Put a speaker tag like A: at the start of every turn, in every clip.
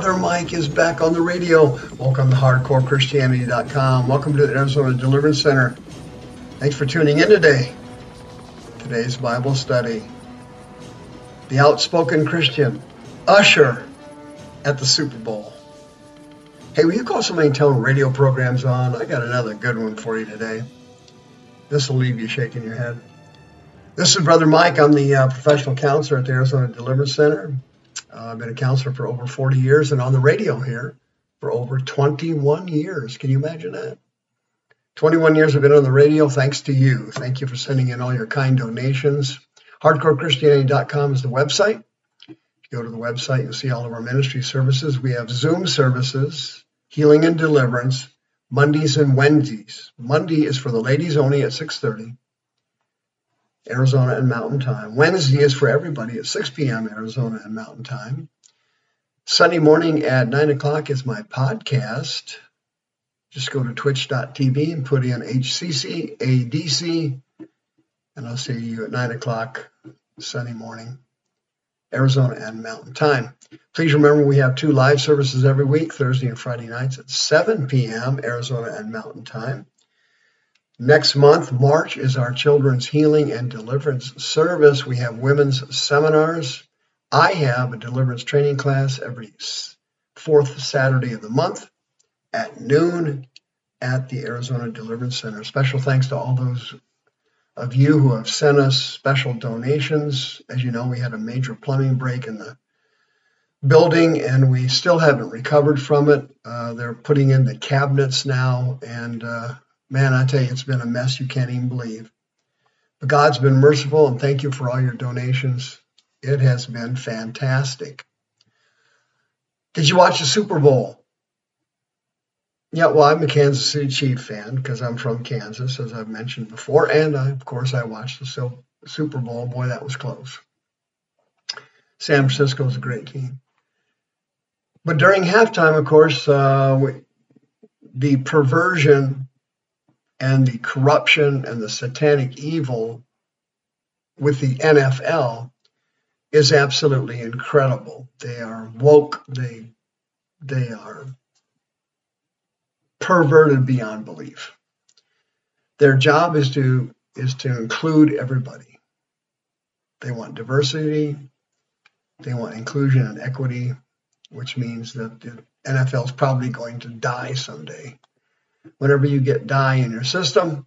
A: Brother Mike is back on the radio. Welcome to HardcoreChristianity.com. Welcome to the Arizona Deliverance Center. Thanks for tuning in today. Today's Bible study. The outspoken Christian, Usher at the Super Bowl. Hey, will you call somebody and tell them radio program's on? I got another good one for you today. This will leave you shaking your head. This is Brother Mike. I'm the uh, professional counselor at the Arizona Deliverance Center. Uh, I've been a counselor for over 40 years and on the radio here for over 21 years. Can you imagine that? 21 years I've been on the radio thanks to you. Thank you for sending in all your kind donations. HardcoreChristianity.com is the website. If you go to the website, you'll see all of our ministry services. We have Zoom services, healing and deliverance, Mondays and Wednesdays. Monday is for the ladies only at 6:30, Arizona and Mountain Time. Wednesday is for everybody at 6 p.m. Arizona and Mountain Time. Sunday morning at 9 o'clock is my podcast. Just go to twitch.tv and put in HCCADC, and I'll see you at 9 o'clock Sunday morning, Arizona and Mountain Time. Please remember we have two live services every week, Thursday and Friday nights at 7 p.m. Arizona and Mountain Time. Next month, March, is our Children's Healing and Deliverance Service. We have women's seminars. I have a deliverance training class every fourth Saturday of the month at noon at the Arizona Deliverance Center. Special thanks to all those of you who have sent us special donations. As you know, we had a major plumbing break in the building and we still haven't recovered from it. Uh, they're putting in the cabinets now, and uh, man, I tell you, it's been a mess you can't even believe. But God's been merciful, and thank you for all your donations. It has been fantastic. Did you watch the Super Bowl? Yeah, well, I'm a Kansas City Chief fan because I'm from Kansas, as I've mentioned before, and I, of course I watched the Super Bowl. Boy, that was close. San Francisco is a great team, but during halftime, of course, uh, we, the perversion and the corruption and the satanic evil with the NFL is absolutely incredible. They are woke. They they are perverted beyond belief. Their job is to is to include everybody. They want diversity, they want inclusion and equity, which means that the NFL is probably going to die someday. Whenever you get dye in your system,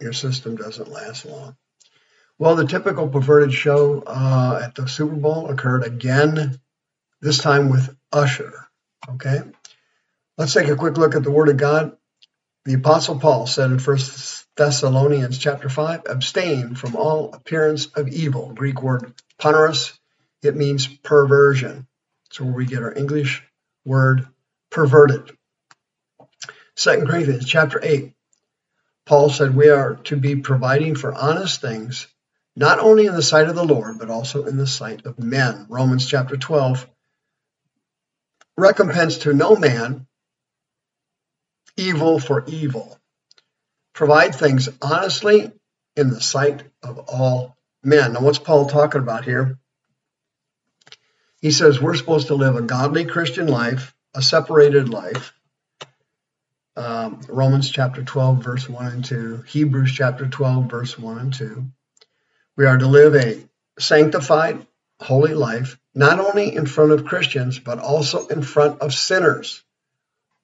A: your system doesn't last long. Well, the typical perverted show uh, at the Super Bowl occurred again, this time with Usher. Okay, Let's take a quick look at the Word of God. The Apostle Paul said in First Thessalonians chapter 5, abstain from all appearance of evil. Greek word poneros, it means perversion. So where we get our English word perverted. 2 Corinthians chapter 8, Paul said we are to be providing for honest things, not only in the sight of the Lord, but also in the sight of men. Romans chapter 12, recompense to no man evil for evil. Provide things honestly in the sight of all men. Now, what's Paul talking about here? He says we're supposed to live a godly Christian life, a separated life. Um, Romans chapter 12, verse 1 and 2, Hebrews chapter 12, verse 1 and 2. We are to live a sanctified, holy life, not only in front of Christians, but also in front of sinners.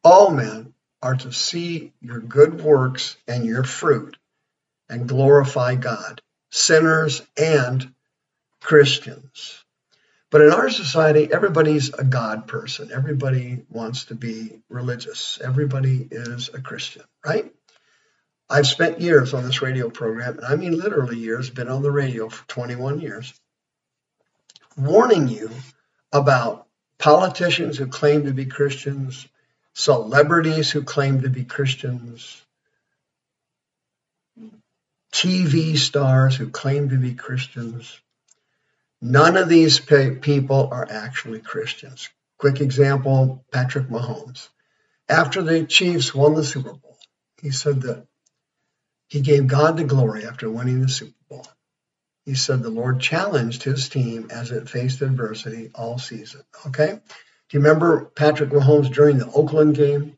A: All men are to see your good works and your fruit and glorify God, sinners and Christians. But in our society, everybody's a God person. Everybody wants to be religious. Everybody is a Christian, right? I've spent years on this radio program, and I mean literally years, been on the radio for 21 years, warning you about politicians who claim to be Christians, celebrities who claim to be Christians, TV stars who claim to be Christians. None of these people are actually Christians. Quick example Patrick Mahomes. After the Chiefs won the Super Bowl, he said that he gave God the glory after winning the Super Bowl. He said the Lord challenged his team as it faced adversity all season. Okay? Do you remember Patrick Mahomes during the Oakland game?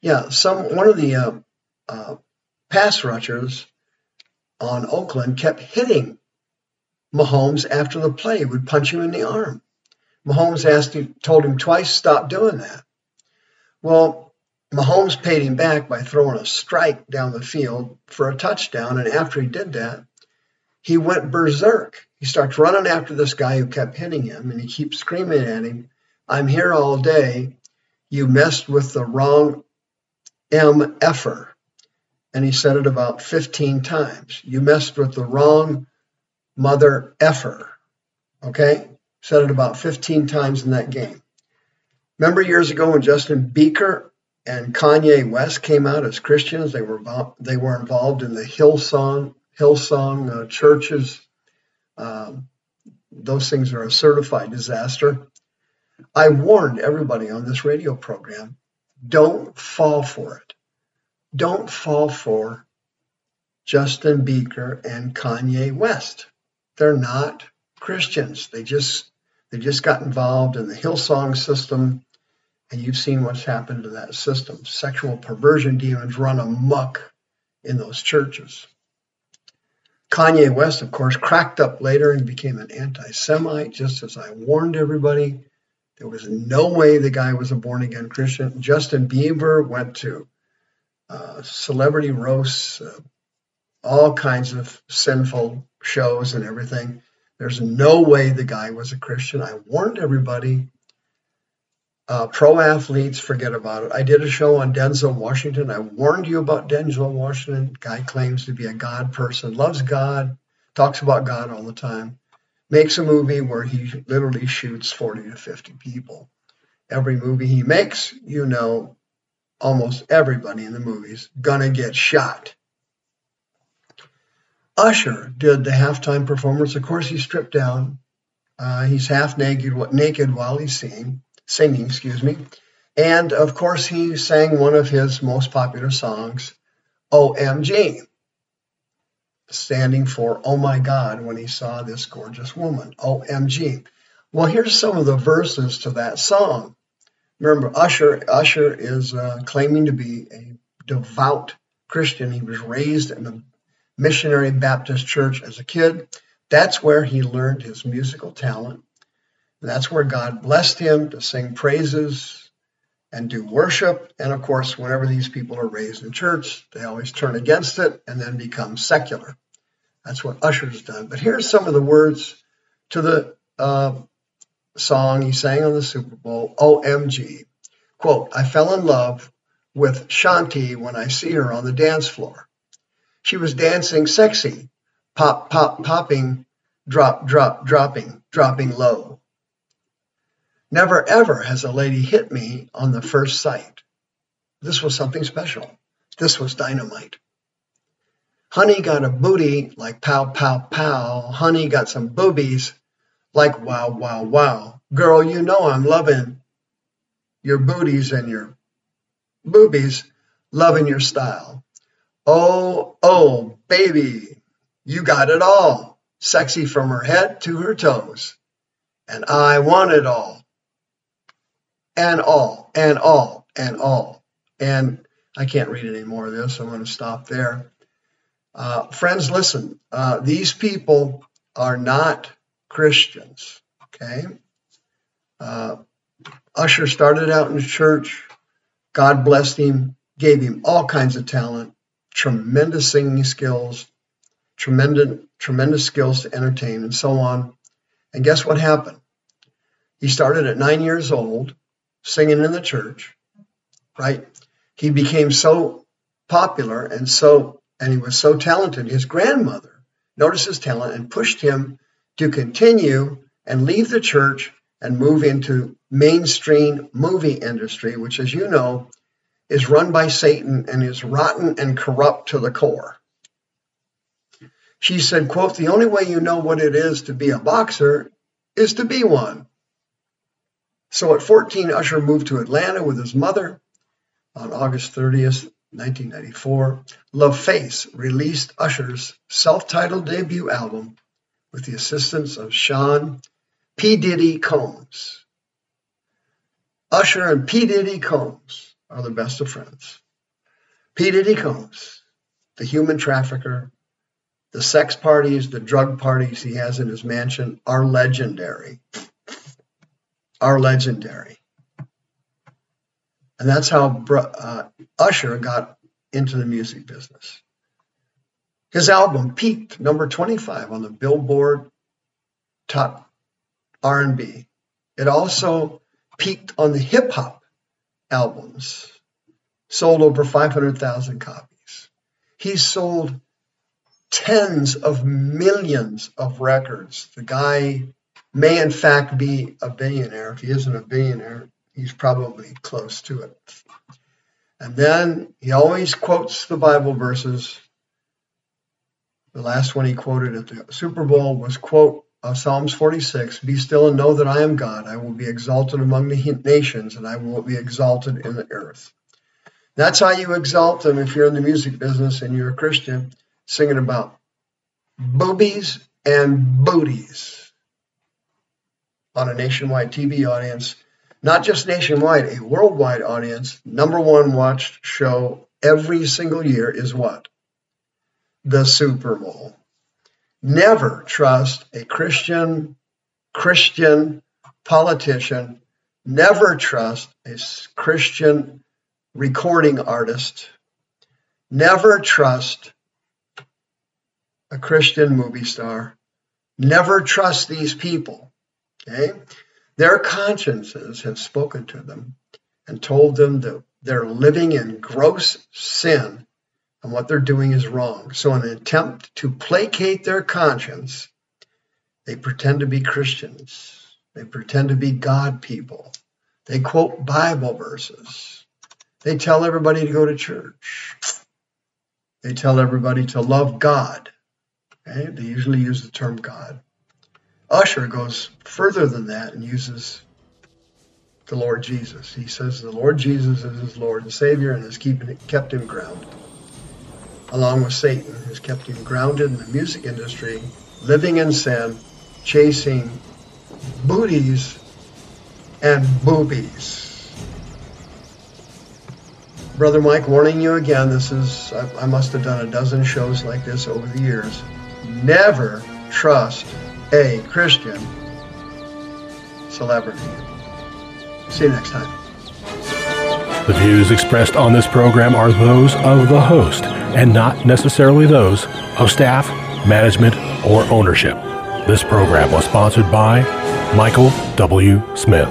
A: Yeah, some one of the uh, uh, pass rushers on Oakland kept hitting Mahomes after the play, would punch him in the arm. Mahomes asked him, told him twice, stop doing that. Well, Mahomes paid him back by throwing a strike down the field for a touchdown. And after he did that, he went berserk. He starts running after this guy who kept hitting him and he keeps screaming at him, I'm here all day. You messed with the wrong MFer and he said it about 15 times. You messed with the wrong mother effer. Okay? Said it about 15 times in that game. Remember years ago when Justin Bieber and Kanye West came out as Christians? They were they were involved in the Hillsong Hillsong uh, churches. Um, those things are a certified disaster. I warned everybody on this radio program: don't fall for it don't fall for Justin Bieber and Kanye West. They're not Christians. They just they just got involved in the Hillsong system, and you've seen what's happened to that system. Sexual perversion demons run amok in those churches. Kanye West, of course, cracked up later and became an anti Semite, just as I warned everybody. There was no way the guy was a born again Christian. Justin Bieber went to uh, celebrity roasts, uh, all kinds of sinful shows and everything. There's no way the guy was a Christian. I warned everybody. Uh, pro athletes, forget about it. I did a show on Denzel Washington. I warned you about Denzel Washington. Guy claims to be a God person, loves God, talks about God all the time, makes a movie where he literally shoots 40 to 50 people. Every movie he makes, you know, almost everybody in the movies gonna get shot. Usher did the halftime performance. Of course, he's stripped down. Uh, he's half naked, naked while he's singing, singing, excuse me. And of course, he sang one of his most popular songs, OMG, standing for Oh My God when he saw this gorgeous woman, OMG. Well, here's some of the verses to that song. Remember, Usher Usher is uh, claiming to be a devout Christian. He was raised in a missionary Baptist church as a kid. That's where he learned his musical talent. That's where God blessed him to sing praises and do worship. And of course, whenever these people are raised in church, they always turn against it and then become secular. That's what Usher's done. But here's some of the words to the uh, song he sang on the Super Bowl, OMG. Quote, I fell in love with Shanti when I see her on the dance floor. She was dancing sexy, pop, pop, popping, drop, drop, dropping, dropping low. Never ever has a lady hit me on the first sight. This was something special. This was dynamite. Honey got a booty like pow, pow, pow. Honey got some boobies like wow, wow, wow. Girl, you know I'm loving your booties and your boobies, loving your style. Oh, oh, baby, you got it all. Sexy from her head to her toes. And I want it all. And all, and all, and all. And I can't read any more of this. I'm going to stop there. Uh, friends, listen, uh, these people are not Christians. Okay. Uh, Usher started out in the church. God blessed him, gave him all kinds of talent, tremendous singing skills, tremendous, tremendous skills to entertain, and so on. And guess what happened? He started at nine years old, singing in the church, right? He became so popular and so, and he was so talented. His grandmother noticed his talent and pushed him to continue and leave the church and move into mainstream movie industry, which, as you know, is run by Satan and is rotten and corrupt to the core. She said, quote, the only way you know what it is to be a boxer is to be one. So at 14, Usher moved to Atlanta with his mother on August 30th, 1994. LaFace released Usher's self-titled debut album with the assistance of Sean P. Diddy Combs. Usher and P. Diddy Combs are the best of friends. P. Diddy Combs, the human trafficker, the sex parties, the drug parties he has in his mansion are legendary. Are legendary. And that's how uh, Usher got into the music business. His album peaked number 25 on the Billboard Top R&B. It also peaked on the hip hop albums, sold over 500,000 copies. He sold tens of millions of records. The guy may, in fact, be a billionaire. If he isn't a billionaire, he's probably close to it. And then he always quotes the Bible verses. The last one he quoted at the Super Bowl was quote uh, Psalms 46, "Be still and know that I am God. I will be exalted among the nations, and I will be exalted in the earth." That's how you exalt them if you're in the music business and you're a Christian singing about boobies and booties on a nationwide TV audience, not just nationwide, a worldwide audience. Number one watched show every single year is what? The Super Bowl. Never trust a Christian, Christian politician. Never trust a Christian recording artist. Never trust a Christian movie star. Never trust these people. Okay? Their consciences have spoken to them and told them that they're living in gross sin and what they're doing is wrong. So, in an attempt to placate their conscience, they pretend to be Christians. They pretend to be God people. They quote Bible verses. They tell everybody to go to church. They tell everybody to love God. Okay? They usually use the term God. Usher goes further than that and uses the Lord Jesus. He says the Lord Jesus is his Lord and Savior and has keeping, kept him grounded, along with Satan, has kept him grounded in the music industry, living in sin, chasing booties and boobies. Brother Mike, warning you again. This is, I, I must have done a dozen shows like this over the years never trust a Christian celebrity. See you next time.
B: The views expressed on this program are those of the host and not necessarily those of staff, management, or ownership. This program was sponsored by Michael W. Smith.